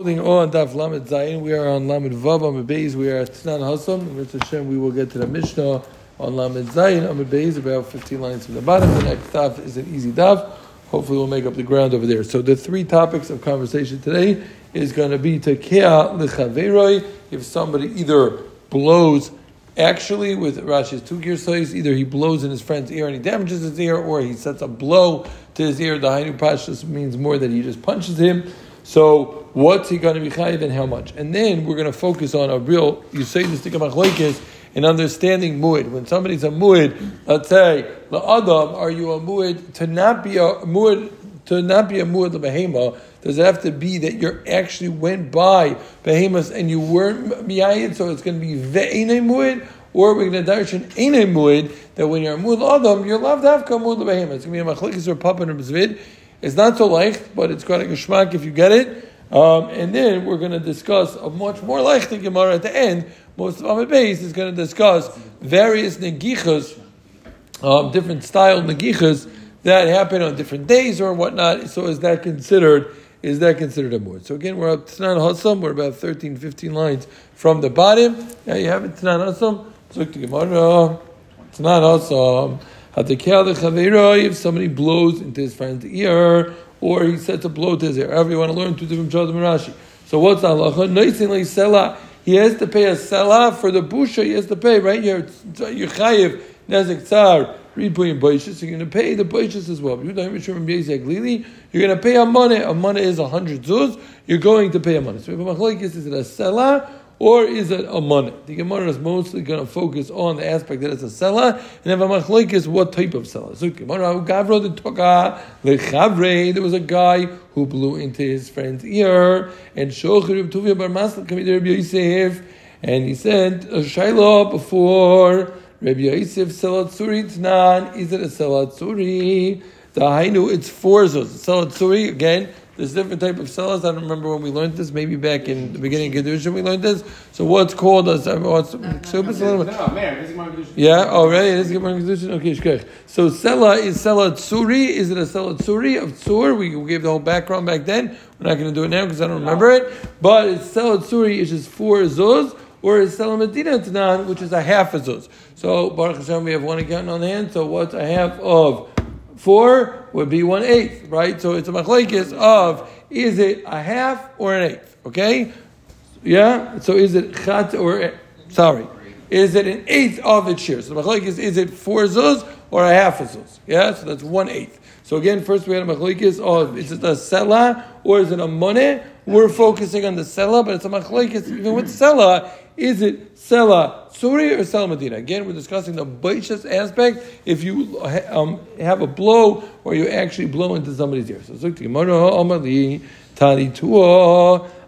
Holding on Daf Lamed Zayin, we are on Lamed Vav Amid Beis. We are at Tnan Hasam. Hashem, we will get to the Mishnah on Lamed Zayin Amid Beis, about 15 lines from the bottom. The next daf is an easy daf. Hopefully, we'll make up the ground over there. So, the three topics of conversation today is going to be Tekea Lechaveroi. If somebody either blows actually with Rashi's two gear size, either he blows in his friend's ear and he damages his ear, or he sets a blow to his ear. The Hainu Pashas means more that he just punches him. So what's he going to be chayiv and how much? And then we're going to focus on a real, you say this to Kamachloikis, in understanding muid. When somebody's a muid, let's say, the la'adam, are you a muid to not be a muid, to not be a muid behema? Does it have to be that you actually went by behemoths and you weren't miyayid, so it's going to be ve'ene muid? Or we're going to darshan ene muid, that when you're a muid adam, you're allowed to have muid. It's going to be a machlekes or papa and a it's not so leicht, but it's got a geschmack if you get it. Um, and then we're going to discuss a much more leichte Gemara at the end. Most of Amid Beis is going to discuss various negichas, um, different style negichas that happen on different days or whatnot. So is that considered? Is that considered a mud? So again, we're up Tanan Hasam. We're about 13, 15 lines from the bottom. Now you have it Tanan Hasam. Look to Gemara. Tanan Hasam. If somebody blows into his friend's ear, or he sets a blow to his ear, however you want to learn two different Pshatim and Rashi. So what's halacha? He has to pay a selah for the busha. He has to pay right. You're you're chayiv nezek tzar ripuyim boishis. You're going to pay the boishis as well. You're going to pay a money. A money is a hundred zuz. You're going to pay a money. So if a machlokes is it a selah or is it a money? The Gemara is mostly going to focus on the aspect that it's a selah, and if a machloik is what type of selah. So Gemara, Gavro the Toka lechavre. There was a guy who blew into his friend's ear, and Shochir Tuvia Bar Masl to Yosef, and he said a shiloh before Rabbi Yosef selat suri tnan. Is it a selat suri? The hainu it's four zos. Selat again there's different type of sellers. I don't remember when we learned this. Maybe back in the beginning of Kedusha we learned this. So what's called as uh, what's no, no, no, Yeah. Oh, really? It is Gemara Kedusha. Okay, shkech. So Sela is Sela Tsuri. Is it a Sela Tsuri of Tsur? We gave the whole background back then. We're not going to do it now because I don't remember it. But it's Sela Tsuri, which is four zuz or is Sela Medina Tanan, which is a half a zuz. So Baruch Hashem, we have one account on hand. So what's a half of four would be one eighth, right? So it's a machlekes of is it a half or an eighth? Okay, yeah. So is it chat or sorry? Is it an eighth of its share? So the machlekes is it four zuz or a half a zuz? Yeah, so that's one eighth. So again, first we had a machlekes of is it a sela or is it a money? We're focusing on the sela, but it's a machlekes even with sela. Is it sela Suri or Sel Medina? Again, we're discussing the Baishas aspect. If you um, have a blow or you actually blow into somebody's ear. So, Tani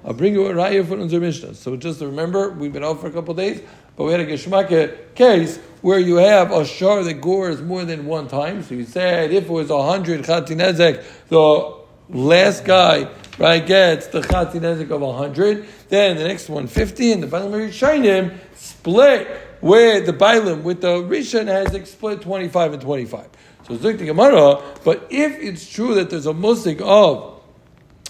I'll bring you a raya from Unzer Mishnah. So just remember, we've been out for a couple days, but we had a Geshmaka case where you have a shar that gores more than one time. So you said if it was a hundred Chatinezek, the last guy right gets the Chatinezek of a hundred, then the next one fifty, and the final Shainim split where the Bailim with the Rishon has split 25 and 25. So like the Gemara, but if it's true that there's a musik of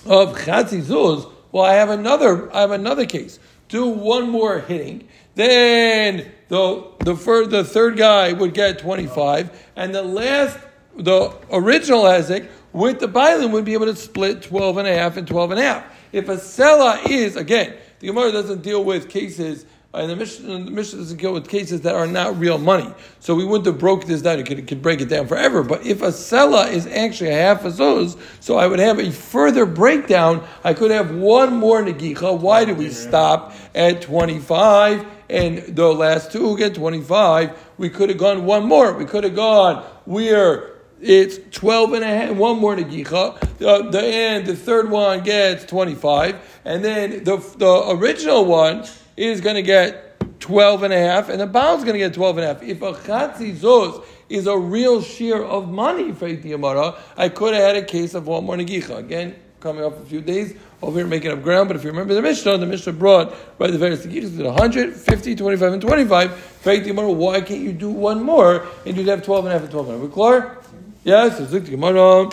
of Chatzi Zuz, well, I have another I have another case. Do one more hitting, then the the, fir, the third guy would get 25, and the last the original Hezek with the Bailim would be able to split 12 and a half and 12 and a half. If a Sela is, again, the Gemara doesn't deal with cases and the Mishnah, the Mishnah doesn't deal with cases that are not real money. So we wouldn't have broke this down. You could, could break it down forever. But if a sela is actually a half a zuz, so I would have a further breakdown. I could have one more negicha. Why did we stop at 25? And the last two get 25. We could have gone one more. We could have gone, we're it's 12 and a half, one more negicha. The, the end, the third one gets 25. And then the, the original one is going to get 12 and a half, and the is going to get 12 and a half. If a Chatzi Zos is a real share of money for Yamara, I could have had a case of one more Negicha. Again, coming off a few days over here making up ground, but if you remember the Mishnah, the Mishnah brought right the various Negichas to 100, 50, 25, and 25. For Yamara, why can't you do one more and you'd have 12 and a half and 12 and a half? Are we clear? Yes, it's the Gemara.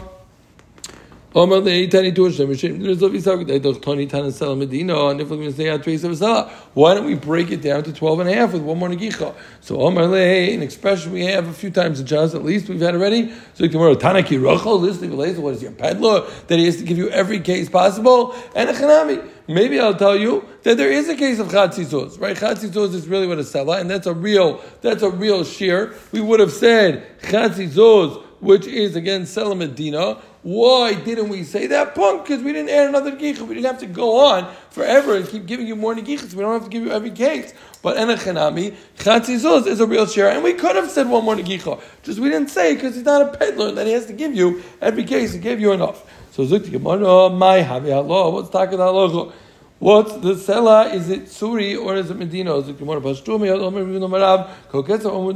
Omar le tani to Hashem Hashem Nirzav Yisak Deidach Tani Tana Sela Medina. And if to say Atreis of Sela why don't we break it down to 12 and a half with one more Nagicha so Omar le an expression we have a few times in Chaz at least we've had already. So tomorrow Tanaki Rachel listening what is your peddler that he has to give you every case possible? And a Chanami maybe I'll tell you that there is a case of Chatzizos right? Chatzizos is really what a Sela and that's a real that's a real shear. We would have said Chatzizos which is again Sela Medina why didn't we say that? Punk, because we didn't add another negicha. We didn't have to go on forever and keep giving you more negichas. We don't have to give you every case. But enachanami, chatzizuz is a real share. And we could have said one more negicha. Just we didn't say because he's not a peddler that he has to give you every case. He gave you enough. So zukti gemara, my havi Allah. What's talking about What's the sela? Is it Suri or is it Medina? Is it Gemara Pashtumi? Omer Rivin Omarav. Koketza Omer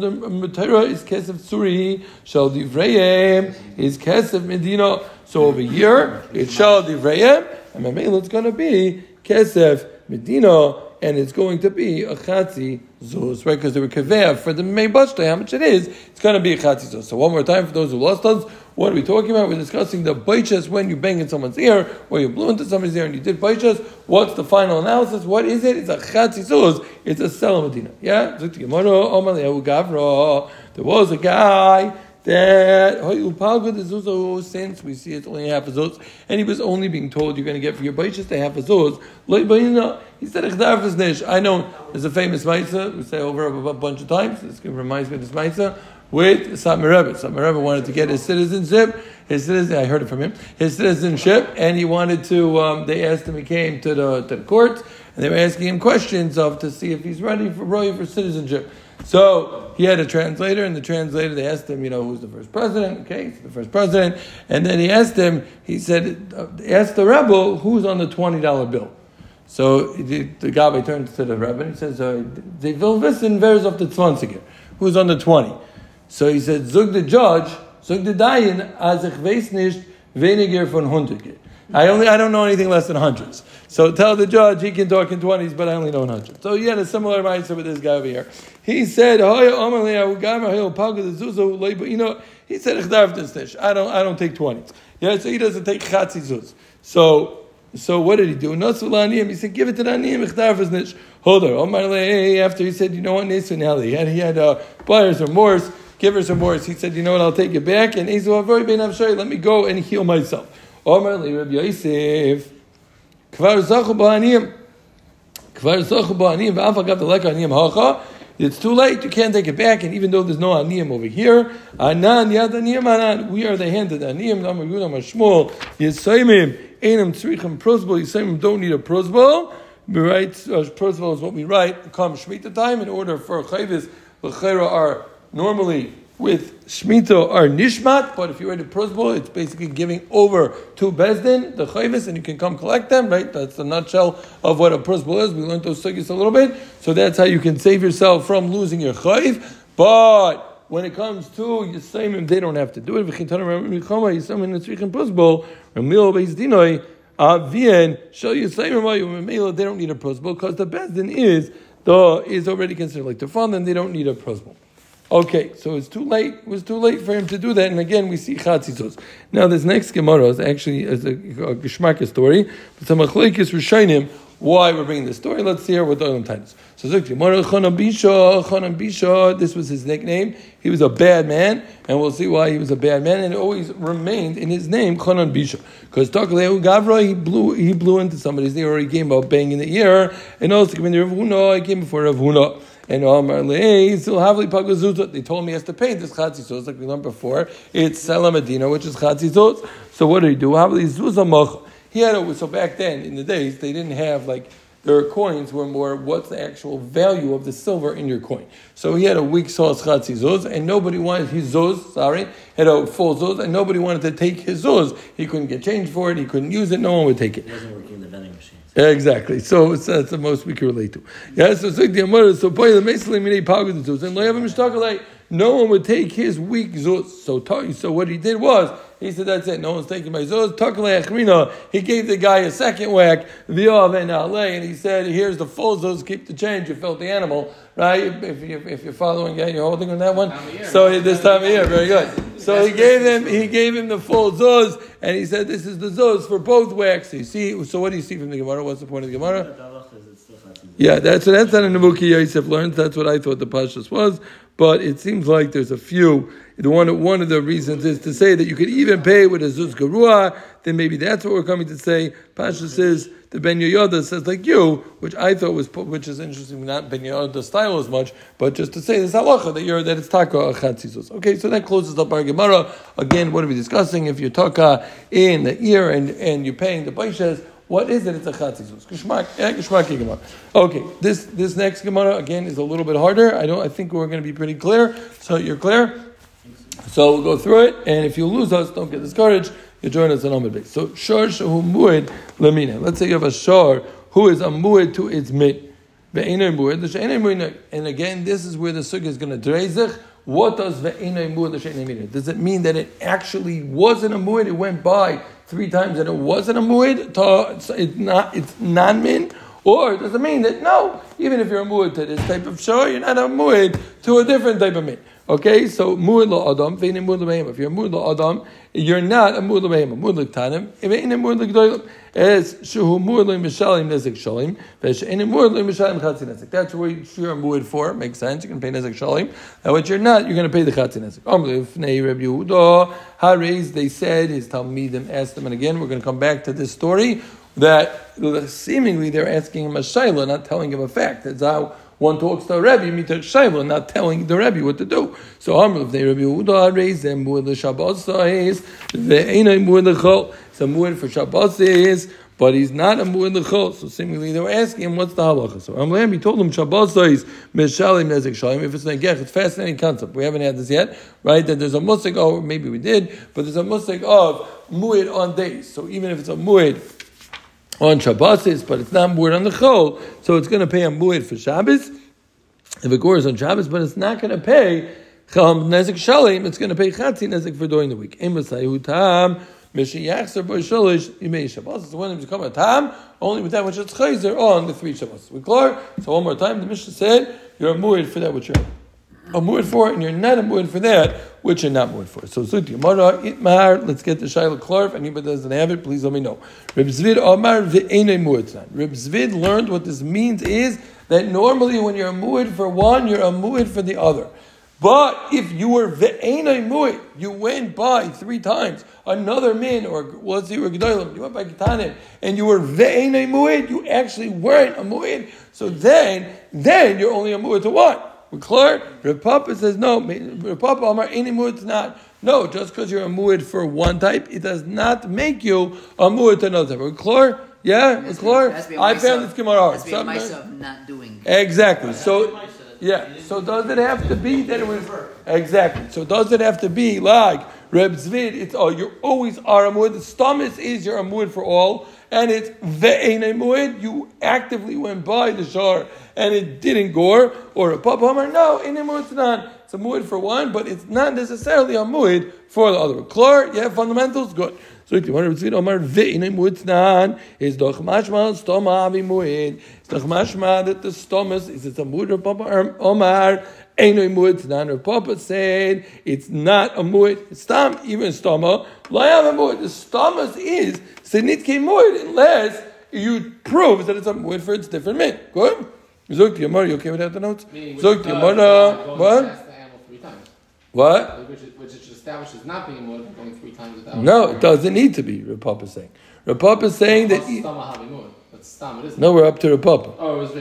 is Kesef Suri. Shal Divrayim is Kesef Medina. So over here it's Shal Divrayim, and Mamela it's going to be Kesef Medina, and it's going to be a Chatzi Zuz, right? Because they were Kavev for the Meibashta, how much it is, it's going to be a Chatzi Zuz. So one more time for those who lost us. What are we talking about? We're discussing the baichas when you bang in someone's ear, or you blew into somebody's ear and you did baichas. What's the final analysis? What is it? It's a chatzizuz. It's a selamadina. Yeah? There was a guy that since we see it's only half a zuz, and he was only being told you're going to get for your baichas to half a zuz. He said, I know there's a famous maisa, we say over a bunch of times, this reminds me of this maisa, with Satmar Rebbe. Satmar Rebbe wanted to get his citizenship. His citizen, I heard it from him. His citizenship, and he wanted to. Um, they asked him. He came to the to the court, and they were asking him questions of to see if he's ready for royal for citizenship. So he had a translator, and the translator they asked him, you know, who's the first president? Okay, the first president, and then he asked him. He said, uh, asked the rebel who's on the twenty dollar bill. So the, the guy turns to the rebbe and he says, uh, "They will wissen wer ist auf the twenty. Who's on the twenty? So he said, Zug the judge, Zug the dayan, as ich weiß von hundert I only I don't know anything less than hundreds. So tell the judge he can talk in twenties, but I only know hundreds. So he had a similar mindset with this guy over here. He said, You know, he said, I don't I don't take twenties. Yeah, so he doesn't take chatzizuz. So so what did he do? He said, give it to the aniyim, Hold on. After he said, you know what, Nisun he had, he had uh, buyer's remorse giver's remorse. He said, you know what, I'll take it back. And let me go and heal myself. It's too late. You can't take it back. And even though there's no aniyim over here, anan yad aniyim anan. We are the hand of the aniyim. Namar Yudam Shmuel Yisaimim Einam Tzrichim Prosbol. Yisaimim don't need a prosbol. We write uh, prosbol is what we write. Come shmita time in order for chayvis l'chayra are normally with Shemitah are nishmat, but if you read a prosbol, it's basically giving over to Bezdin, the chayvis, and you can come collect them, right? That's the nutshell of what a prosbol is. We learned those sugis a little bit. So that's how you can save yourself from losing your chayv. But when it comes to Yisayim, they don't have to do it. They don't need a prosbol because the Bezdin is the is already considered like the fund, and they don't need a prosbol. Okay, so it's too late. It was too late for him to do that. And again, we see chatzitzos. Now, this next Gemara is actually is a, a Geshmaka story. But some achleikis Rishonim, why we're bringing this story. Let's see here the Olam Titus. So Chanabisha, Chanabisha, this was his nickname. He was a bad man, and we'll see why he was a bad man, and it always remained in his name, Chanan Bisha. Because Takaleu Gavra, he blew he blew into somebody's ear, or he came out banging the ear, and also he came before Rav Huna. And Omar. They told me he has to pay this Chatzizot, like we learned before. It's Salam which is Chatzizot. So what did he do? He had a, so back then, in the days, they didn't have like, their coins were more what's the actual value of the silver in your coin. So he had a weak sauce chatzizos, and nobody wanted his zuz, sorry, had a full zuz, and nobody wanted to take his zuz. He couldn't get change for it, he couldn't use it, no one would take it. It wasn't working the vending machine. Exactly. So that's uh, the most we can relate to. Yeah. So so zuz and. No one would take his weak zuz. So so what he did was he said that's it. No one's taking my zuz. He gave the guy a second whack. And and he said, "Here's the full zuz. Keep the change. You filthy animal." Right? If, you, if you're following, yeah, you're holding on that one. So this time of year, very good. So he gave him he gave him the full zuz and he said this is the zuz for both. So you see, so what do you see from the Gemara? What's the point of the Gemara? Yeah, that's that's not a Nabuki Yosef learns. That's what I thought the Pashas was. But it seems like there's a few. The one one of the reasons is to say that you could even pay with a zuz garua. Then maybe that's what we're coming to say. Pasha says the Ben Yoda says like you, which I thought was which is interesting. Not Ben Yoda style as much, but just to say this halacha that you're that it's taka achatzizus. Okay, so that closes up our Gemara. Again, what are we discussing? If you're taka in the ear and and you're paying the baishes what is it? It's a chatzizus. Geshmak, eh, geshmak Gemara. Okay, this this next Gemara again is a little bit harder. I don't. I think we're going to be pretty clear. So you're clear. So we'll go through it, and if you lose us, don't get discouraged. You join us on Amid Base. So shor shehu muid lamina. Let's say you have a shor who is a muid to its mit. And again, this is where the sukkah is going to drezich. What does ve'enay muid mean? Does it mean that it actually wasn't a muid? It went by three times and it wasn't a muid, it's not it's non-min, or does it mean that no, even if you're a muid to this type of show, you're not a muid to a different type of min? Okay, so muid lo adam, ve'in muid lo If you're a muid adam, you're not a muid lo behema. Muid lo ktanim, ve'in muid lo gdoilim. As shuhu muid lo mishalim nezik shalim, muid lo mishalim chatzi nezik. That's where you're muid for. Makes sense. You can pay nezik shalim. And what you're not, you're going to pay the chatzi nezik. Amr ifnei Reb Yehuda Hariz. They said his talmidim asked them, and again we're going to come back to this story that seemingly they're asking him a shayla, not telling him a fact. That's how one talks to a Rebbe, a Shaila, not telling the Rebbe what to do. So Amr, if they Rebbe Uda raise them the Shabbos is ain't muad the chol. It's a muad for Shabbos is, but he's not a muad the chol. So seemingly they were asking him what's the halacha. So Amr, he told them Shabbos is mishalim nezik shalim. If it's a negech, it's fascinating concept. We haven't had this yet, right? That there's a musik, oh maybe we did, but there's a musik of muad on days. So even if it's a muad on Shabbos, but it's not muad on the chol, so it's going to pay a muad for Shabbos. If it goes on Shabbos, but it's not going to pay cham nezik shalim, it's going to pay chatzi nezik for during the week. Tam only with that which is chayzer on the three Shabbos. We clear? So one more time, the Mishnah said you're a for that which you're a muad for, it and you're not a muad for that which you're not muad for. So Zut Yamara Itmar, let's get the Shaila Klar. If anybody doesn't have it, please let me know. Reb Zvid Omar ve'ene. Reb Zvid learned what this means is that normally when you're a muad for one, you're a muad for the other. But if you were ve'enai mu'id, you went by three times another min, or let's see, you went by ketanim, and you were ve'enai mu'id, you actually weren't a mu'id. So then, then you're only a mu'id to what? We're clear? Rav Papa says no. Rav Papa Amar any mu'id not. No, just because you're a mu'id for one type, it does not make you a mu'id to another type. We're clear? Yeah, it's clear. I found this Gemara. Myself not doing. Exactly. So, yeah. So does it have to be that it was exactly? So does it have to be like Reb Zvid? It's oh, you always are a muad. The stomach is your muad for all, and it's ve'ene muad. You actively went by the shar and it didn't gore, or a papa hammer. No, in it's not. It's a muad for one, but it's not necessarily a muad for the other. Clear? Yeah, fundamentals good. So if you want to read Omar ve'ine mutznan is doch mashma stoma avi muid. It's doch mashma that the stomas is it's a muid of Papa Omar. Einoi mutznan. Or Papa said it's not a muid. Stam even stoma. Layam a muid. The stomas is senitke muid unless you prove that it's a muid for its different min. Good. Zog Yomar, you okay with that? The notes. Zog Yomar. Uh, what? What? Which, which establishes not being more than going three times without. No, it doesn't need to be. Rapapa is saying. Rapapa is saying that. He, no, we're up to Rapapa. Oh, it was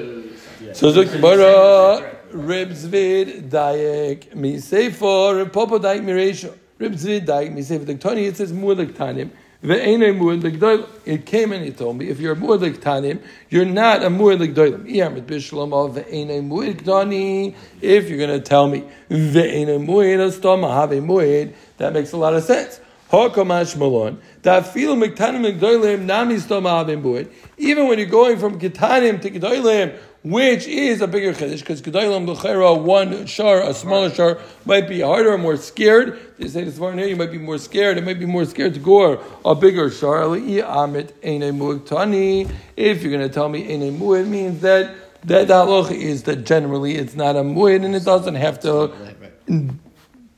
yeah. So Zuk Gemara uh, Rib Zvid Dayek Misefo Rapapa Dayek Miresha Rib Zvid Dayek Misefo the Tony it says more like Tanim. It came and he told me, if you're a mu'ad tanim, you're not a mu'ad gdoilim. Oh, if you're going to tell me, that makes a lot of sense. Even when you're going from ketanim to gedolim, which is a bigger chiddush because Gedalim L'chera, one shar, a smaller shar, might be harder, or more scared. They say this morning you might be more scared. It might be more scared to gore a bigger shar. If you're going to tell me Eine Mu'id means that that halach is that generally it's not a mu'id and it doesn't have to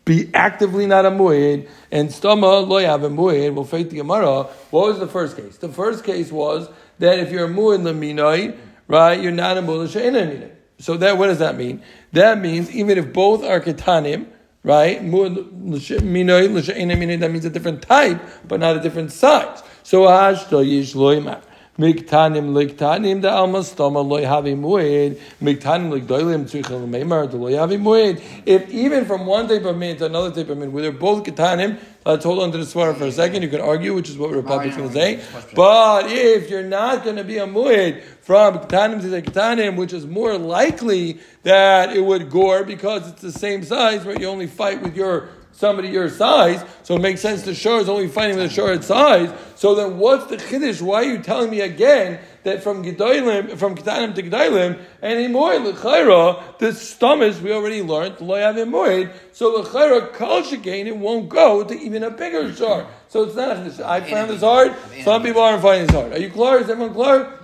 be actively not a mu'id, and stama lo have a mu'id, will fight the Gemara. What was the first case? The first case was that if you're a mu'id leminoi, right, you're not a mu'id So that, what does that mean? That means even if both are ketanim, right, that means a different type, but not a different size. So hashto yish loimah. Miktanim liktanim the almas stoma loy havi mued. Miktanim likdoilim tzuchel meimar the loy havi mued. If even from one type of min to another type of min, where they're both ketanim, let's hold on to the swara for a second. You can argue, which is what Republicans to say. But if you're not going to be a mued from ketanim to the ketanim, which is more likely that it would gore because it's the same size, right? you only fight with your somebody your size, so it makes sense the shore is only fighting with a shore size. So then what's the chiddush? Why are you telling me again that from Gedolim, from Ketanim to Gedolim, anymore, L'chaira, the stomach we already learned, Lo Yavim so L'chaira, Kol Shekain, it won't go to even a bigger shore. So it's not, I found this hard, some people aren't finding this hard. Are you clear? Is everyone clear?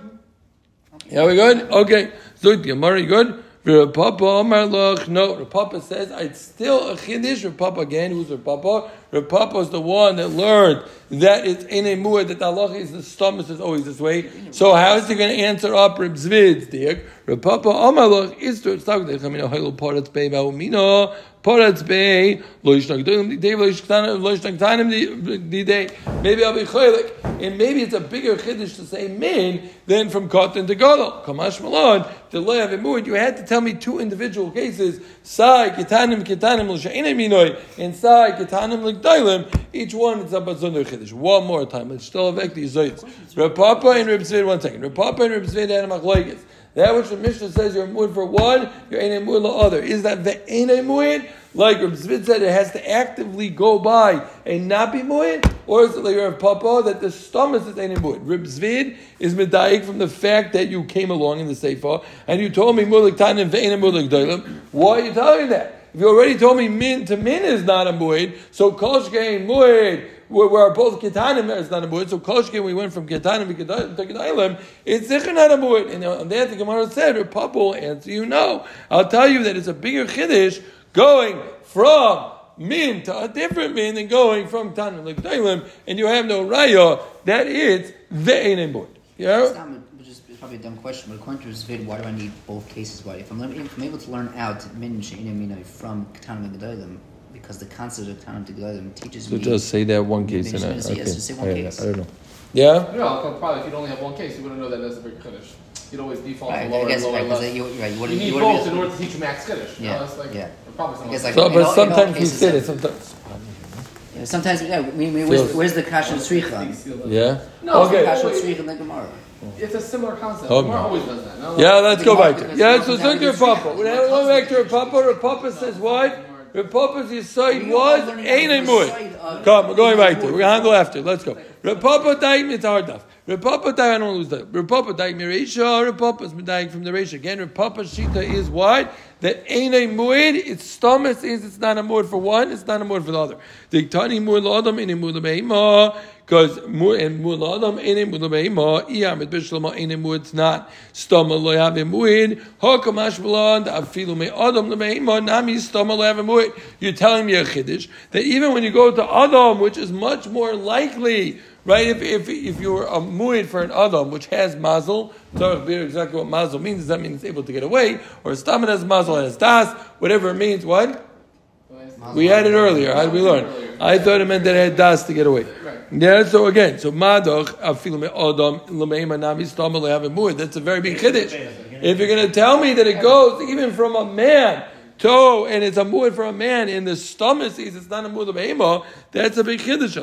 Yeah, we good? Okay. So, Gemara, you good? Papa Omar Loch. No, Papa says it's still a chiddush. Papa again, who's Papa? Papa is the one that learned that it's in a muad that the Allah is the stomach is always this way. So how is he going to answer up Reb Zvid's diak? Papa Omar Loch is to start with the chamina hoyel poratz bei baumino poratz bei lo yishnag doim day lo yishnag tanim the day. Maybe I'll be chaylik, and maybe it's a bigger chiddush to say min than from cotton to gadol. Kamash malon to lo have muad. You had to tell me two individual cases. Sai kitanim kitanim lo she'enem minoy, and sai kitanim l'gdailim. Each one is about zunder chiddush. One more time. Let's still have the zoyts. Reb Papa and Reb Zvid. One second. Reb Papa and Reb Zvid and machlokes. That which the Mishnah says you're muid for one, you're ain't muid the other. Is that the ain't muid? Like Reb Zvid said, it has to actively go by and not be muid, or is it like Reb Papa that the stomach is ain't muid? Reb Zvid is medayik from the fact that you came along in the sefer and you told me mulik tanim ve'ein mulik doilim. Why are you telling me that? If you already told me min to min is not a muid, so koshkein muid where are both ketanim is not a muid. So koshkein we went from ketanim to ketanim. It's sicher not a muid. And uh, on that the Gemara said, Papa will answer you no. I'll tell you that it's a bigger chiddush going from min to a different min than going from tanim to ketanim, and you have no raya that it's ve'ein muid. Yeah probably a dumb question, but according to Zvid, why do I need both cases? Why? If I'm, if I'm able to learn out min she'ina from Ketanim Gedolim, because the concept of Ketanim Gedolim teaches so me. So just say that one case in it. Okay. Yes, just say one I, case. I don't know. Yeah? No, probably if you'd only have one case, you wouldn't know that that's a big kiddush. You'd always default right, to lower guess, and lower right, less. You, right, you, you need you both in order to teach max kiddush. Yeah, you know, it's like, yeah. Probably guess, like, so, but all, sometimes we say it. Sometimes. Yeah, sometimes, yeah. I mean, where's, where's the kasha tzricha? Yeah. No, okay. Kasha tzricha in the Gemara. It's a similar concept. Okay. Gemara always does that. No, Yeah, let's go back to Yeah, so look your Papa. When I go back to your Papa, your Papa says what? Your Papa's side was ain't a muid. Come, we're going back to it. We're going to go after. Let's go. Rapapa daim, it's hard enough. Rapapa daim, I don't lose that. Daim, Mirisha, Rapapa's medayik from the Risha. Again, Rapapa's shita is what? That ain't a muid, its stomach is it's not a muid for one, it's not a muid for the other. Diktani muid l'adam, in a muid l'be'ima, because and muid l'adam, in a muid l'be'ima, iyam et bishlama, in a muid, it's not. Stoma lo yav a muid, hokamash b'lan, afilu me adam l'be'ima, nami stoma lo yav a muid. You're telling me a chiddush, that even when you go to adam, which is much more likely Right? If, if, if you're a muid for an adam which has mazel, exactly what mazel means, does that mean it's able to get away? Or stamina has mazel and has das, whatever it means, what? We had it earlier. How did we learn? I thought it meant that it had das to get away. Yeah, so again, so madoch afilu me adam lemeima nami stama lehav. That's a very big chiddush. If you're going to tell me that it goes even from a man toe, and it's a muad for a man in the stomach sees it's not a muad of ema, that's a big chiddush.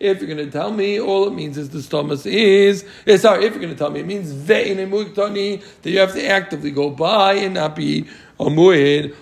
If you're going to tell me all it means is the stomach is, eh, sorry, if you're going to tell me it means ve'in that you have to actively go by and not be a muid.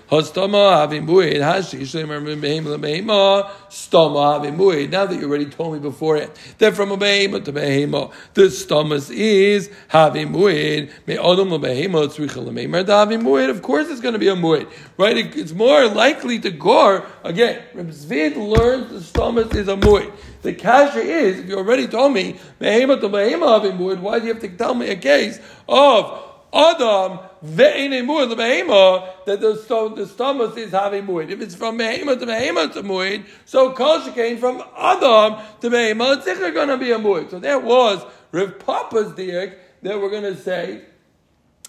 Now that you already told me beforehand that from a behema to behema, the stomach is having muid. Tzricha. Of course, it's going to be a muid, right? It, it's more likely to gore again. Reb Zvid learns the stomach is a muid. The kasha is, if you already told me behema to behema having muid, why do you have to tell me a case of Adam ve'ene mu'id lebehema that the sto- the stomach is having mu'id. If it's from behema to behema to mu'id, so kol came from Adam to behema, it's going to be a mu'id. So that was Rav Papa's diak that we're going to say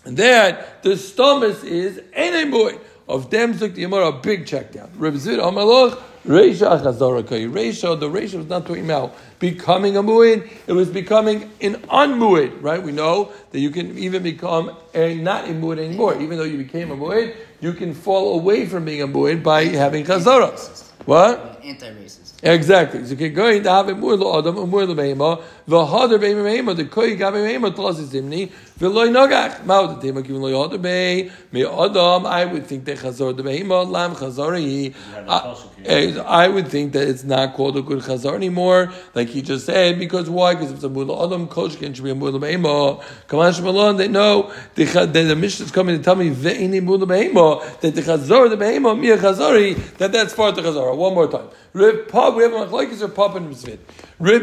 that the stomach is ene mu'id. Of them, Zuk the Yamar, a big check down. Rav Zid Amalach, Reisha Chazarakai. Reisha, the Reisha was not talking about becoming a mu'id, it was becoming an unmu'id, right? We know that you can even become a not a mu'id anymore. Even though you became a mu'id, you can fall away from being a mu'id by having Chazara. What? Anti-racist. Exactly. So you're going to have a mur lo adam, a mur lo behema, v'hader behema behema, the koi gabe behema tlas is imni, v'loi nogach. Mao the tema kivin lo yader beh, me adam, I would think that chazor the behema, lam chazori. Eh, I would think that it's not called a good chazar anymore, like he just said, because why? Because if it's a mur lo adam, koshkin should be a lo behema. Kamash malon, they know, the, the, the Mishnah is coming to tell me, ve'ini mur lo that the chazor the behema, mi chazori, that that's part of the chazara. One more time. Rib We have a machlokes or Pab and Rib Zvid.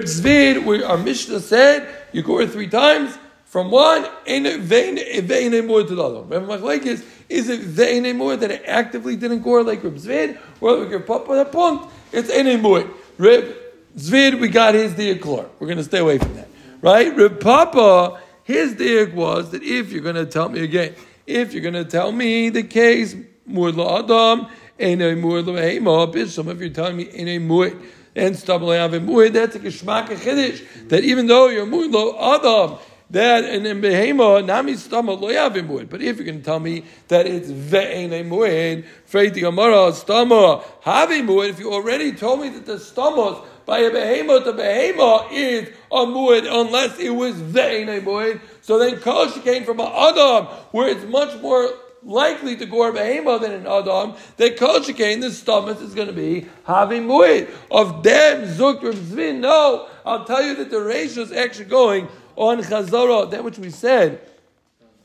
Zvid, we, our Mishnah said, you go three times, from one, ve'ine more to the other. Remember machlokes, is it ve'ine more that it actively didn't go like Rib Zvid, or like Rib Pab, that point, it's ene more. Rib Zvid, we got his diaklor. We're going to stay away from that. Right? Rib Papa, his diak was that if you're going to tell me again, if you're going to tell me the case, Mur Adam, Ein a mu'id l'mehema, bisham, if you're telling me in a mu'id, and stumble have a mu'id, that's a geshmak a chiddush, that even though you're mu'id lo adam, that in a behema, nami stumble lo have a mu'id. But if you're going to tell me that it's ve'ein a mu'id, freiti amara, stama, have a mu'id, if you already told me that the stamos, by a behema to behema is a mu'id, unless it was ve'ein a mu'id, so then kol came from an adam, where it's much more likely to gore behemo than an adam, that kol the stomach is going to be having muid. Of them, zuk zvin, no. I'll tell you that the ratio is actually going on chazara, that which we said.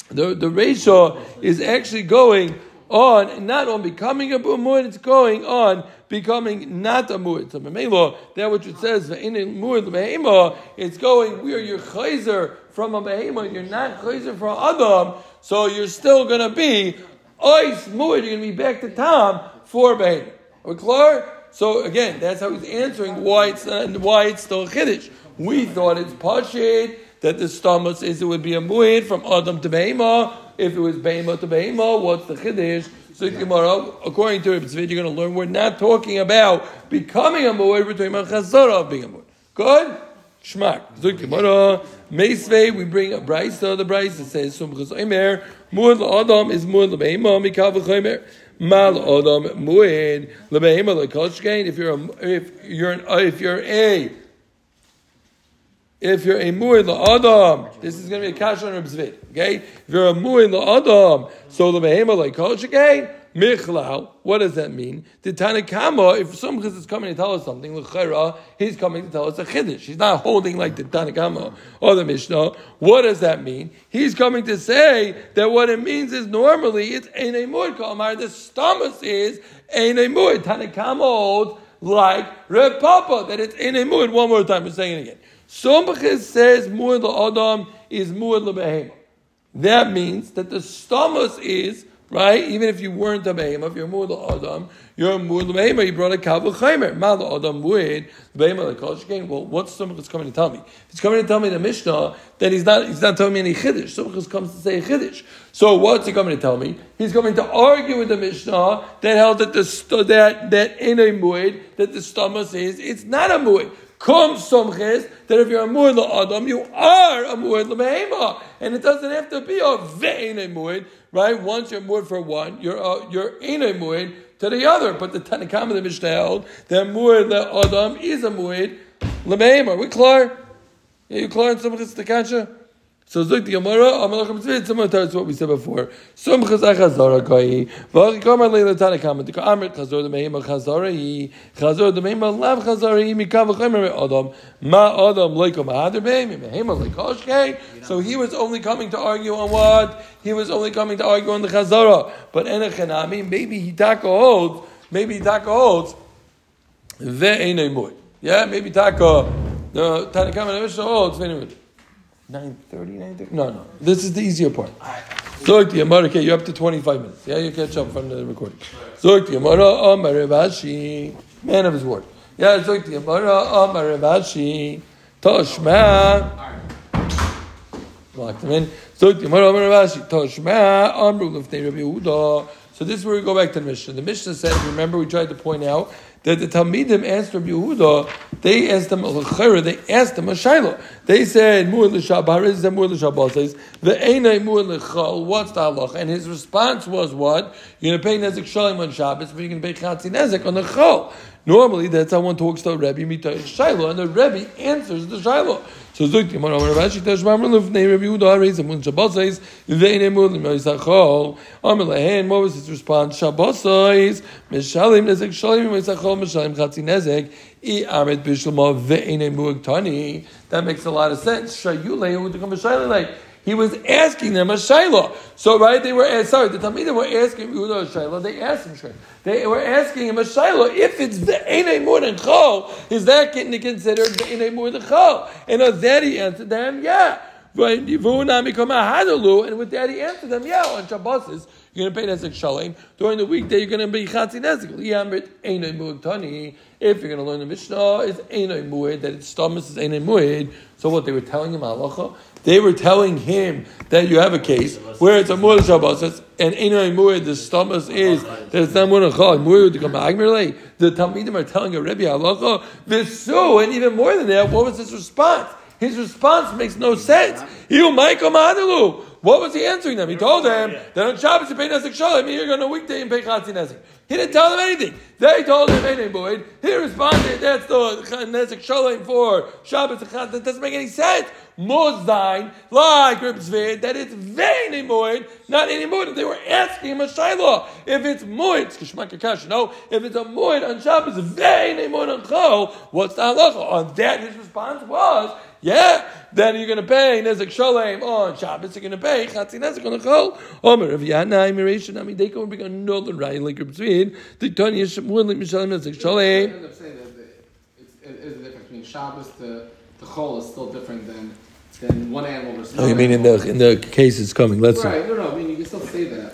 The, the ratio is actually going on, not on becoming a mu'id, it's going on becoming not a mu'id. So, Memelo, that which it says, in mu'id behema, it's going where you're chayzer from a behema, you're not chayzer from Adam, so you're still going to be ois mu'id, you're going to be back to Tom for behema. Are we clear? So again, that's how he's answering why it's uh, why it's still chiddush. We thought it's pashid that the stomach is it would be a mu'id from Adam to behema. If it was behema to behema, what's the chiddush? So Gemara, according to Reb you're going to learn we're not talking about becoming a mu'id. We're talking about chazara of being a mu'id. Good. Shmak. Zuk Gemara, Meisvei, we bring a brisa. The brisa says, Sumchas Omer, Mu'ed la'adam is Mu'ed l'be'ema, Mikav v'chomer. Mal adam mu'ed l'be'ema l'kolshkein. If you're a, if you're an, if you're a, if you're a mu'ed la'adam, this is going to be a kash on Reb Zvid, okay? If you're a mu'ed la'adam, so l'be'ema l'kolshkein, Michlal, what does that mean? The Tanakama, if some chiddush is coming to tell us something, l'chayra, he's coming to tell us a chiddush. He's not holding like the Tanakama or the Mishnah. What does that mean? He's coming to say that what it means is normally it's ein emud kalmar. The stomach is ein emud. Tanakama holds like Reb Papa that it's ein emud. One more time, we're saying it again. Somchis says mu'ad la'adam is mu'ad la'behema. That means that the stomach is right? Even if you weren't a behema, if you're the adam, you're the behema. You brought a kavu chaymer. Ma the adam muid behema the kol shkein. Well, what's someone that's coming to tell me? He's coming to tell me the Mishnah that he's not. He's not telling me any chiddush. Someone comes to say a chiddush. So what's he coming to tell me? He's coming to argue with the Mishnah that held that the that that in a muid that the stomach says it's not a muid. Kum somches that if you're a mu'id adam, you are a mu'id l'mehema, and it doesn't have to be a vein a right? Once you're mu'id for one, you're a, you're in a mu'id to the other. But the Tanakam of the Mishnah held that mu'id adam is a mu'id l'mehema. We clear? Are you clear in somches the kasha? So Zuk the Gemara, Amalachim Tzvid, similar to what we said before. Sum chazar chazara kai, v'achi kamar leila tana kama, tika amrit chazor the meima chazara hi, chazor the meima lav chazara hi, mikav v'chaymer adam, ma adam leiko mahader beim, meima leikoshkei. So he was only coming to argue on what? He was only coming to argue on the chazara. But enechanami, maybe he taka holds, maybe he taka holds, ve'enei mui. Yeah, maybe taka, the Tanakama Mishnah holds, ve'enei mui. 9.30, 9.30? No, no. This is the easier part. Zog the Yamara, okay, you're up to 25 minutes. Yeah, you catch up from the recording. Zog the Yamara, Amar Ravashi, man of his word. Yeah, Zog the Yamara, Amar Ravashi, Toshma. Locked him in. Zog the Yamara, Amar Ravashi, Toshma, Amru Lefnei Rabbi Yehuda. So this is where we go back to the Mishnah. The Mishnah said, remember we tried to point out that the Talmidim asked Rabbi Yehuda, they asked him, they asked him a shayla. They said, they Mu'ad l'shabbos, the Einay Mu'ad l'chal, what's the halach? And his response was what? You're going to pay Nezek Shalim on Shabbos, but you're going to pay Chatzi Nezek on the chal. Normally, that's how one talks to a Rebbe, Mita Shiloh, and the Rebbe answers the Shiloh. So Zuk Timon Amar Rashi Tashmam Ruluf Nei Rabbi Yehuda Harei Zamun Shabbos says Vei Nemur Limay Sachol Amar Lehen What was his response? Shabbos says Mishalim Nezek Shalim Limay Sachol Mishalim Chatzi Nezek I Amet Bishlama Vei Nemur Tani That makes a lot of sense. Shayule Yehuda Kam like he was asking them a shayla. So right, they were sorry. The Talmidim were asking Yehuda a shayla. They asked him shayla. They were asking him a shayla. If it's than chol, is that getting considered ene more? And on that he answered them, yeah. And with that he answered them, yeah. On Shabbos, you're going to pay nezek shalem. During the weekday, you're going to be chatzi nezek. If you're going to learn the Mishnah, it's mued that its stomach is mued. So what they were telling him halacha they were telling him that you have a case where it's a mu'ad Shabbos and Einay Mu'ad, the stomach is that it's not Mu'ad Chal, Mu'ad to come. The Talmidim are telling a Rebbe Halacha, Visu, and even more than that, what was his response? His response makes no sense. You Michael Madalu. What was he answering them? He told them that on Shabbos you pay Nesek Shalom, you're going to weekday and pay Chatzi Nesek. He didn't tell them anything. They told him, Einay Mu'ad. He responded, that's the Nesek Shalom for Shabbos. That doesn't make any sense. Mozain, like Reb Zvid, that it's vein moed, not any moed. They were asking him a shayla. If it's moed, it's. No, if it's a moed on Shabbos, vein moed on chol. What's the halacha? On that, his response was, yeah, then you're going to pay nezek shalem on Shabbos. You're going to pay chatzin nezek on the chol. Omer Rav Yanai Miration. I mean, they can bring another right like Reb Zvid. The Tanya Shmuel Mishalem nezek shalem. It's a difference between Shabbos to the chol is still different than than one animal versus. Oh, you mean in the in the cases coming? Let's right. see. No, no. I mean, you can still say that.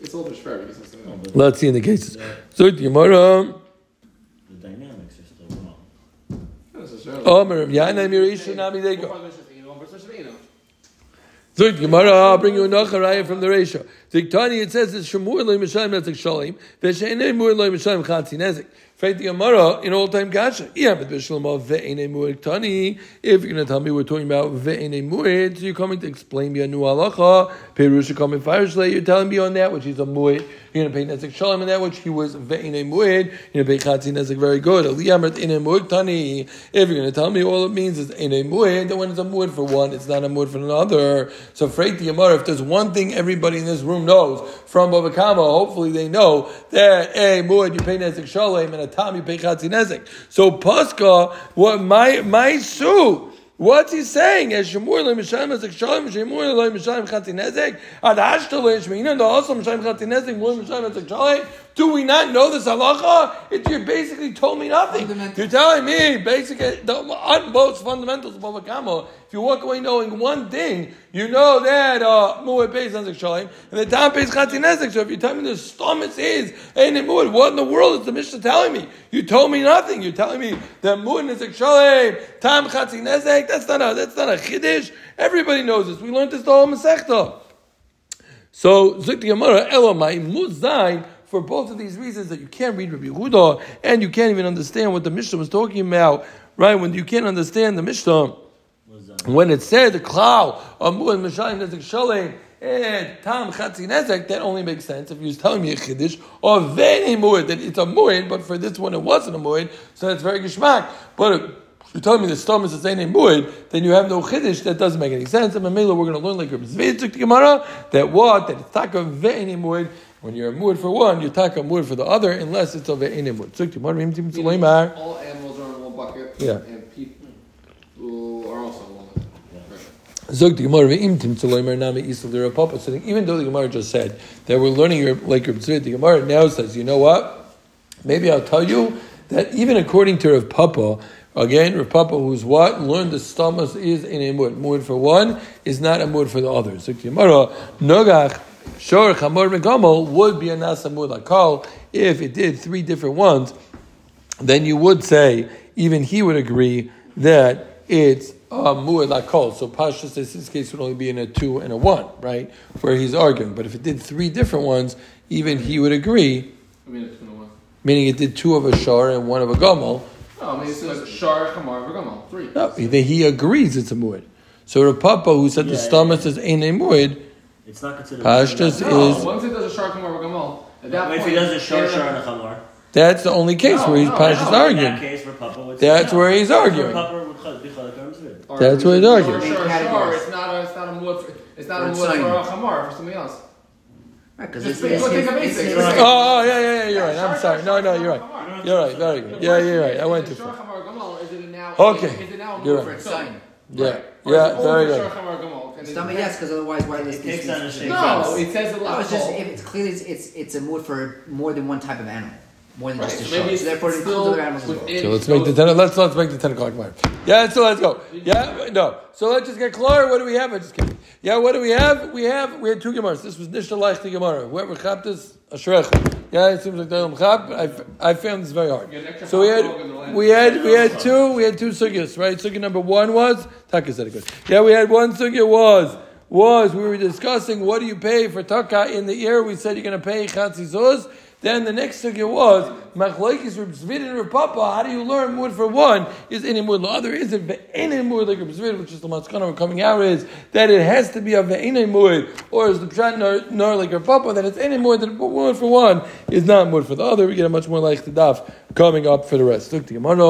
It's all fair. You can still say. Let's see in the cases. So the Gemara. The dynamics are still wrong. Oh, Miriam, Yana Mirisha Nami they the Gemara, I'll bring you another raya from the Resha. Ziktani, it says it's Shemur loy Mishayim Nezik Shalim, Veshe'enei Mur loy Mishayim Chatzi Nezik. The Gemara in all time gasha. If you're going to tell me we're talking about ve'ene mu'id, so you're coming to explain me a new halacha. Perusha coming fireshlay. You're telling me on that which is a mu'id. You're going to pay nezik shalom on that which he was ve'ene mu'id. You're going to pay chatzi nezik very good. Ene mu'id tani. If you're going to tell me all it means is ene mu'id, then when it's a mu'id for one, it's not a mu'id for another. So Faith the Gemara, if there's one thing everybody in this room knows from Bava hopefully they know that a mu'ed you pay nezik shalom and a tam you pay chatzi nezek. So Pascha, what my my su. What's he saying? Shemur le Mishalim Nezek Shalom, Shemur le Mishalim Chatzi Nezek, Ad also Mishalim Chatzi Nezek, Mur Mishalim Nezek Shalom. Do we not know this halacha? It, you basically told me nothing. You're telling me basically the utmost fundamentals of Bava If you walk away knowing one thing, you know that uh, Mu'ed pays Nezek Shalom, and the Tam pays Chatzi Nezek. So if you tell me the stomach is Ein Mu'ed, what in the world is the Mishnah telling me? You told me nothing. You're telling me that Mu'ed Nezek Shalom, Tam Chatzi Nezek. That's not a that's not a chiddush. Everybody knows this. We learned this the whole Masechta. So Zik Gemara Elamai Muzayin for both of these reasons that you can't read Rabbi Yehuda and you can't even understand what the Mishnah was talking about, right? When you can't understand the Mishnah, when it said the amur and mishayim nezek shalem and tam chatzi nezek, that only makes sense if he was telling me a chiddush or veni muid that it's a muid, but for this one it wasn't a muid, so that's very gishmak. But you're telling me the stomach is saying a muid, then you have no chiddush. That doesn't make any sense. And Mamela, we're going to learn like Rabbi Zvid Gemara that what that it's taka veni muid. When you're a mood for one, you take a mood for the other, unless it's of an mood. All animals are in one bucket. Yeah. And people are also in one bucket. Zog the Gemara ve'imtim tzeloimer nami isel derapapa. So even though the Gemara just said that we're learning your, like Tzvid, the Gemara now says, you know what? Maybe I'll tell you that even according to Rav Papa, Again, Rav Papa, who's what? Learned the stamas is in a mud. Mud for one is not a mood for the other. So Gemara, Nogach, Shor, Chamor, Megamol would be a nasa mud lakal if it did three different ones. Then you would say, even he would agree that it's a mud lakal. So Pasha says this case would only be in a two and a one, right? Where he's arguing. But if it did three different ones, even he would agree, I mean, it's gonna one. meaning it did two of a shor and one of a gomel. No, I mean, it's like Shar, Kamar, Vagamel. Three. No, he, he agrees it's a muad. So Rav Papa, who said the Yeah, stomach is ain't a muad, It's not considered. Pashtus No, is- once it does a Shar, Kamar, Vagamel, at that If point. he does a shar, they're- shar, and a chamar. that's the only case No, where he's no, Pashtus no, In that arguing. case, Rav Papa would That's no. where he's arguing. Rav Papa would chal- be chalak on Zvid. or That's what he's arguing. Shar, Shar, It's not a, it's not a mud for, it's not a Or mud for a Chamar, for something else. Because Just it's, think- it's, it's, it's, Oh, oh, yeah, yeah, yeah, you're right. I'm sorry. No, no, you're right. You're right, very good. Yeah, yeah, you're right. I went too Shar, far. Gamal, is it now? Okay. Now a You're right. for for a sign. Yeah, yeah, is it only very good. Shar, Kamar, Stomach, yes, because otherwise, why this? It takes on a shape. No, it says a lot. No, it's just if it's clearly it's, it's it's a mood for more than one type of animal, more than Right, just a so shark. maybe So therefore, it includes other animals as well. So let's make the ten. Let's let's make the ten o'clock mark. Yeah, so let's go. Yeah, no. So let's just get clear. What do we have? I just kidding. Yeah, what do we have? We have we had two gemaras. This was Nishna Leichti Gemara. Whoever chapped this, Ashrecha. Yeah, it seems like they don't chap. I I found this very hard. You get an extra So we hot dog in the had we had we had two we had two sugyas right. Sugya number one was Taka said it good. Yeah, we had one sugya was was we were discussing what do you pay for tokea in the year. We said you're going to pay chatzizos. Then the next sugya was machlokes Reb Zvid and Reb Papa. How do you learn mud for one is any mud? The other isn't any mud like Reb which is the maskana we're coming out is that it has to be a ve'ene mud, or is the pshat nor, like Reb Papa that it's any mud that mud for one is not mud for the other. We get a much more like the daf coming up for the rest. Look, the Gemara.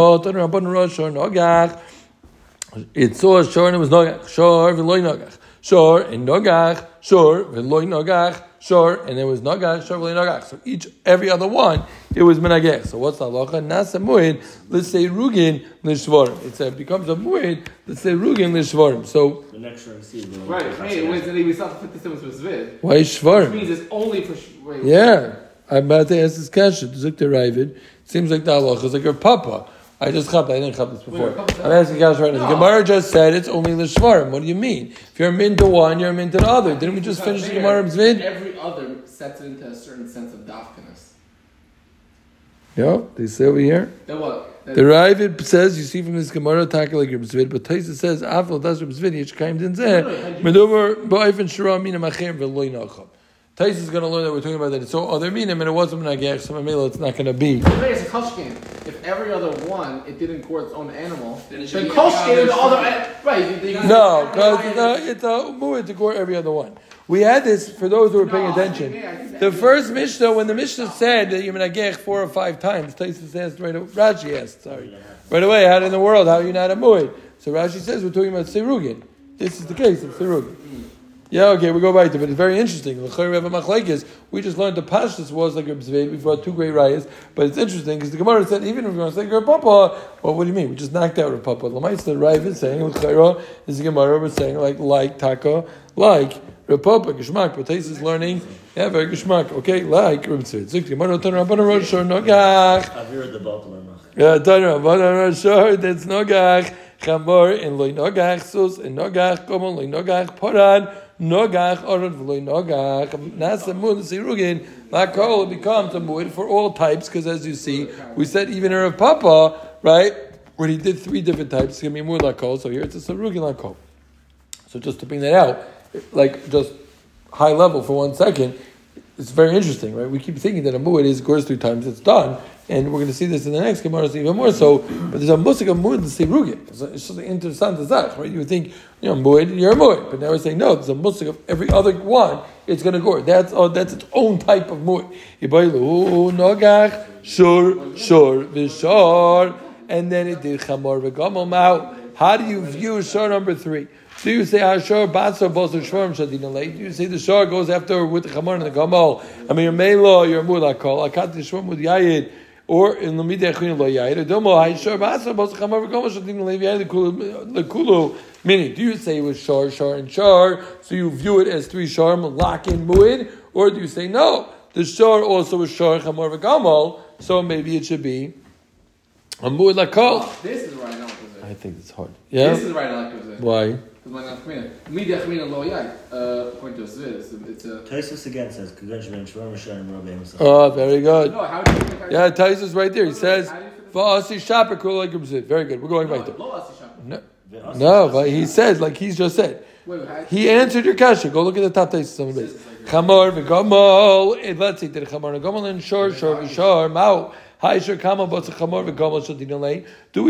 It saw shor and it was nogach. Shor v'loy nogach. Shor and nogach. Shor v'loy nogach. Shor and it was nogach. Shor v'loy nogach. So each every other one it was menagech. So what's the halacha? Nasa muid. Let's say rugin l'shvorim. It's a, it becomes a muid. Let's say rugin l'shvorim. So The next one, see. the- Right, hey, wait, so we still fit this in with Zvid. why Which means it's only for. sh- Wait, Yeah, I'm about to ask this question. Zuk the Raavad. Seems like the halacha is like your papa. I just chapped. I didn't chap this before. I'm asking guys right now. The Gemara just said it's only the l'shvarim. What do you mean? If you're min to one, you're min to the other. Didn't we just finish the Gemara Zvid? Every other sets it into a certain sense of dafkiness. Yeah, they say over here. Then what? That- The Raavad says you see from this Gemara taka like Reb Zvid, but Taisa says afal das Reb Zvid yish kaim din zeh. Medover ba'ifin shura mina machem v'loy nacham. Taisa is going to learn that we're talking about that it's all other minim and it wasn't menagech, so mamela it's not going to be. Hey, it's a koshkin. If every other one it didn't core its own animal, Then then it should be koshkin every is the other other. Right? you- you- No, because it's a, it's a mu'id to gore every other one. We had this for those who were paying No, attention. yeah, I think The first Mishnah, when the Mishnah said that you're menagech four or five times, Taisus asked right away, Rashi asked, sorry, right away, how in the world, how are you not a mu'id? So Rashi says we're talking about Sirugin. This is the case of Sirugin. Yeah, okay, we go back to it, but it's very interesting. We have a machlekes. We just learned the pashtus was like Reb Zvid. We brought two great rayas, but it's interesting because the Gemara said even if we're going to say Reb Papa, well, what do you mean? We just knocked out Reb Papa. Lamaitz the Rav is saying l'chayr is the Gemara we're saying like like taka like Reb Papa geshmak. But is learning yeah very geshmak. Okay, like Reb Zvid. Zik Gemara ton Rabbanon Rosh Nogach. Avir the Baltimore. Yeah, ton Rabbanon Rosh that's Nogach. Chamor and loy nogach sus and nogach komon loy nogach poran nogach orod v'loy nogach nasa mun sirugin lakol becomes a muid for all types because as you see we said even Rav Papa right when he did three different types it's gonna be muid lakol so here it's a sirugin lakol so just to bring that out like just high level for one second it's very interesting, right? We keep thinking that a muad is goes three times, it's done, and we're going to see this in the next Gemara even more so. But there's a musik of muad and seirugin. It's, just an interesting zach, right? You would think, you know, muad, you're a muad, but now we're saying no. There's a musik of every other one. It's going to go. That's oh, that's its own type of. Ibailu nogach shur shur v'shor, and then it did chamor v'gamol. How do you view shor number three? Do you say ah, Hashor Batsa Bosa Shvarm Shadina late? Do you say the Shor goes after with the Chamor and the Gamal? I mean, your Melo, your Mulakol, Akat Shvarm with Yayid, or in the Midechin Lo Yayid, or Domo Hashor ah, Batsa Bosa Chamor Gamal Shadina Levi Yayid the Kulu. Meaning, do you say it was Shor, Shor, and Shor, so you view it as three Shor, Lock in Muid, or do you say no? The Shor also was Shor Chamor Gamal, so maybe it should be Amud lakol. Oh, this is right now. I think it's hard. Yeah. This is right. Because Why? My nafkamina. Media chmina lo yai. Uh, according to this, it's a. Taisus again says, "Kugan shvim shvar mishayim rabbi himself." Oh, very good. No, how do you? Yeah, Taisus right there. He says, How do you fit this? "Va'asi shaper kol like Very good. We're going right there. No, lo asi sham. No, no, but he says like he's just said. He answered your question. Go look at the top Taisus on the base. Chamor v'gomol. Eh, Let's see. Did chamor v'gomol and shor shor v'shor mao. Do we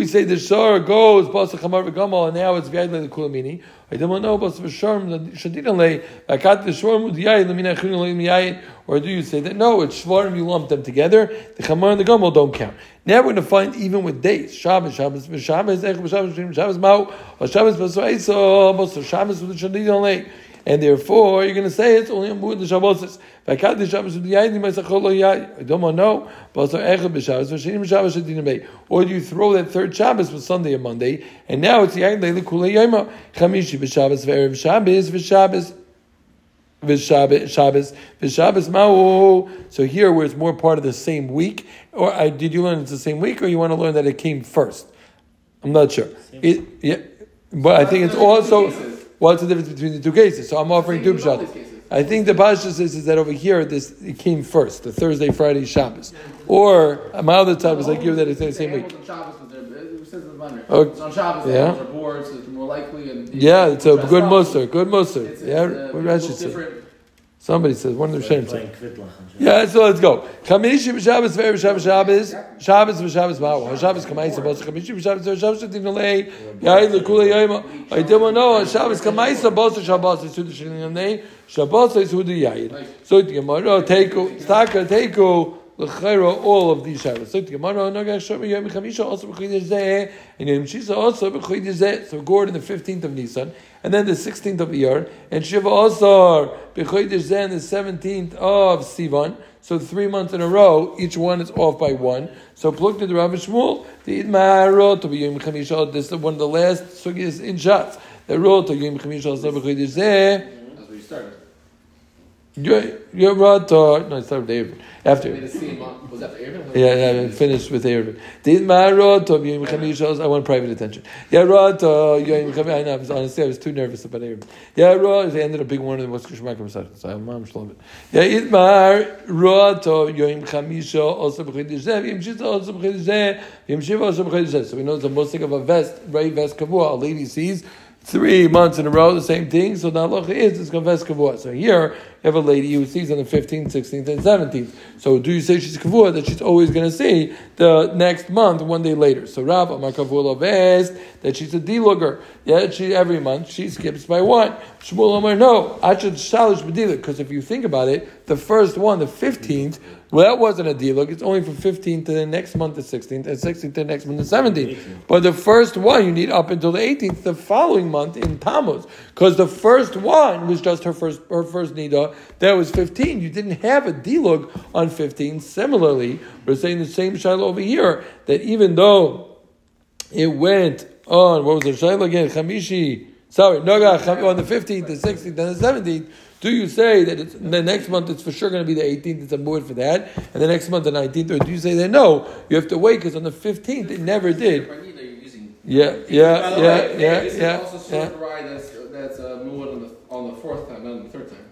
say the shor goes basa chamor v'gomol and now it's v'yad le kulamini? I don't know basa v'shor shadinalei. Akat v'shor mudiyai lemina chunalei miyai. Or do you say that no, it's shvarim you lump them together. The chamor and the gomol don't count. Now we're going to find even with days. Shabbos, Shabbos, Shabbos, Ech, Shabbos, Shabbos, Mao, Shabbos, Basaiso, Bosor, Shabbos with the Shadidon And therefore, you're going to say it's only on Mud the Shabbos. Vakat the Shabbos with the Yayin, Masachol Yayin. I don't want to know. Bosor, Ech, B'Shabbos, Vashinim, Shabbos, Shadidon Bay. Or do you throw that third Shabbos with Sunday and Monday, and now it's Yayin, Leila, Kula, Yayma, Chamishi, B'Shabbos, Ve'erev, Shabbos, V'Shabbos, V'Shabbos, Shabbos, V'Shabbos Ma'u. So here, where it's more part of the same week, or uh, did you learn it's the same week, or you want to learn that it came first? I'm not sure. It, yeah, but I think it's also what's the difference between the two cases. So I'm offering two shots. I think the Pasha says is that over here this it came first, the Thursday, Friday, Shabbos, or my other type is like you that it's the same week. Oh, on Shabbos, but they're- it says in the Bible. Okay. It's on Shabbos, Yeah. the animals bored, so it's more likely. And Yeah, it's a good muster, good muster. Yeah, what Rashi said. Somebody says one of the Shem said. Yeah, so let's go. Chamishi b'Shabbos ve'er b'Shabbos Shabbos. Shabbos b'Shabbos ma'u. Shabbos kamaisa b'os. Chamishi b'Shabbos ve'er Shabbos shetin olei. Yayin l'kula yayma. I didn't know. Shabbos kamaisa b'os Shabbos. It's who the shetin olei. Shabbos the yayin. So the Gemara teiku. Staka teiku. L'chayra all of these Shabbos. So the Gemara oh, nagach shomer yom chamisha also b'chodesh zeh. And yom shisa also b'chodesh zeh. So Gordon the 15th of Nisan. And then the 16th of Iyar, and Shiva Asar, B'chodesh Zen, the 17th of Sivan. So three months in a row, each one is off by one. So plug to the Rav Shmuel, the Idmarot, to oh, be Yom Chamisha, oh, this is one of the last sugis in shots. The road to Yom Chamisha, Asar B'chodesh Zen. That's where started. You're, you're uh, no, it's not David. After. Made a scene. on- Was that the Aaron? Yeah, yeah, I finished with Eruvin. Did Marot of Yom Chamishos? I want private attention. Yeah, Rot Yom Chamishos. I know. I was honestly, I was too nervous about Eruvin. Yeah, Rot. They ended up being one of the most geshmak Masach. So I'm I'm sure of it. Yeah, Itmar Rot of Yom Chamisho also b'Chodesh Zeh. Yom Shita also b'Chodesh Zeh. Yom Shiva also b'Chodesh Zeh. So we know it's the most of a vest, right? Vest kavua. A lady sees. Three months in a row, the same thing. So the halacha is it's confessed kavua. So here you have a lady who sees on the fifteenth, sixteenth, and seventeenth. So do you say she's kavua that she's always going to see the next month, one day later? So Rav Amar kavua that she's a delugger. Yeah, she every month she skips by one. Shmuel Amar no, achad shalish b'dilug. Because if you think about it, the first one, the fifteenth. Well, that wasn't a deal. It's only from 15th to the next month, the 16th, and 16th to the next month, the 17th. But the first one you need up until the 18th, the following month in Tammuz, because the first one was just her first her first nida. That was 15. You didn't have a dilug on 15. Similarly, we're saying the same shiloh over here that even though it went on what was the shiloh again? Chamishi. Sorry, Noga Cham- on the 15th, the 16th, and the 17th. Do you say that it's, the next month it's for sure going to be the 18th, it's a mood for that, and the next month the 19th, or do you say that no, you have to wait because on the 15th it never did? Yeah, yeah, yeah, yeah, yeah, also sort that's that's uh, on the on the fourth time, not on the third time.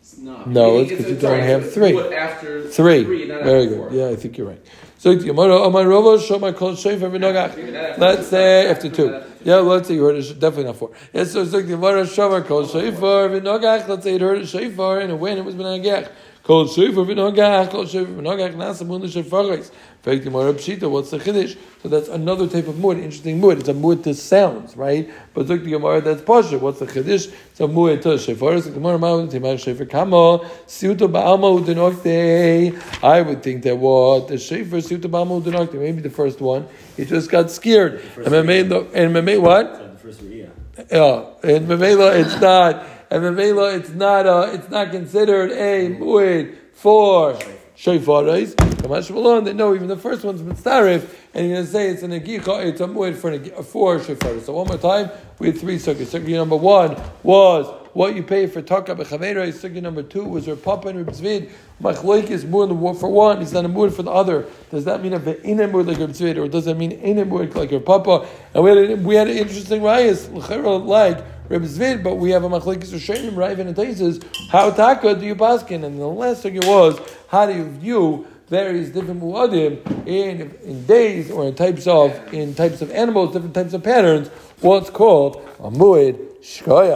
It's not. No, it's because you don't have three. After Three. not Very after good. Four. Yeah, I think you're right. Let's say after two. Yeah, let's say you heard it. Definitely not four. Yes, so. Let's say it heard a shofar and when it was V'Nogach. Kol Shofar V'Nogach. Kol Shofar V'Nogach. Nasa Mun L'Shofaris. Fact Gemara Pshita. What's the chiddush? So that's another type of mood. Interesting mood. It's a mood to sounds, right? But look the Gemara. That's pasha. What's the chiddush? It's a mood to shofar. So Gemara Ma'u Timar Shofar Kamo Siuto Ba'alma Udenokte. I would think that what the shofar Siuto Ba'alma Udenokte. Maybe the first one. He just got scared. And and Mamela, what? The first year. Yeah, in Mamela it's not. And Mamela it's not. Uh, it's not considered a muid for shofaris. Kamash Malon, they know even the first one's mitzarif, and you're going to say it's an agicha. It's a muid for an for shofaris. So one more time, we had three sugyas. Sugya number one was what you pay for tokea bechavera. Sugi number two was her papa and her zvid. Machloik is more for one. He's not a mood for the other. Does that mean a ve'ina mood like her zvid, or does that mean ina mood like her papa? And we had a, we had an interesting rayas like. Reb Zvid, but we have a machlekes Rishonim, Rav and Taises. How taka do you paskin? And the last thing it was, how do you view various different muadim in in days or in types of in types of animals, different types of patterns? What's called a muad shkoya.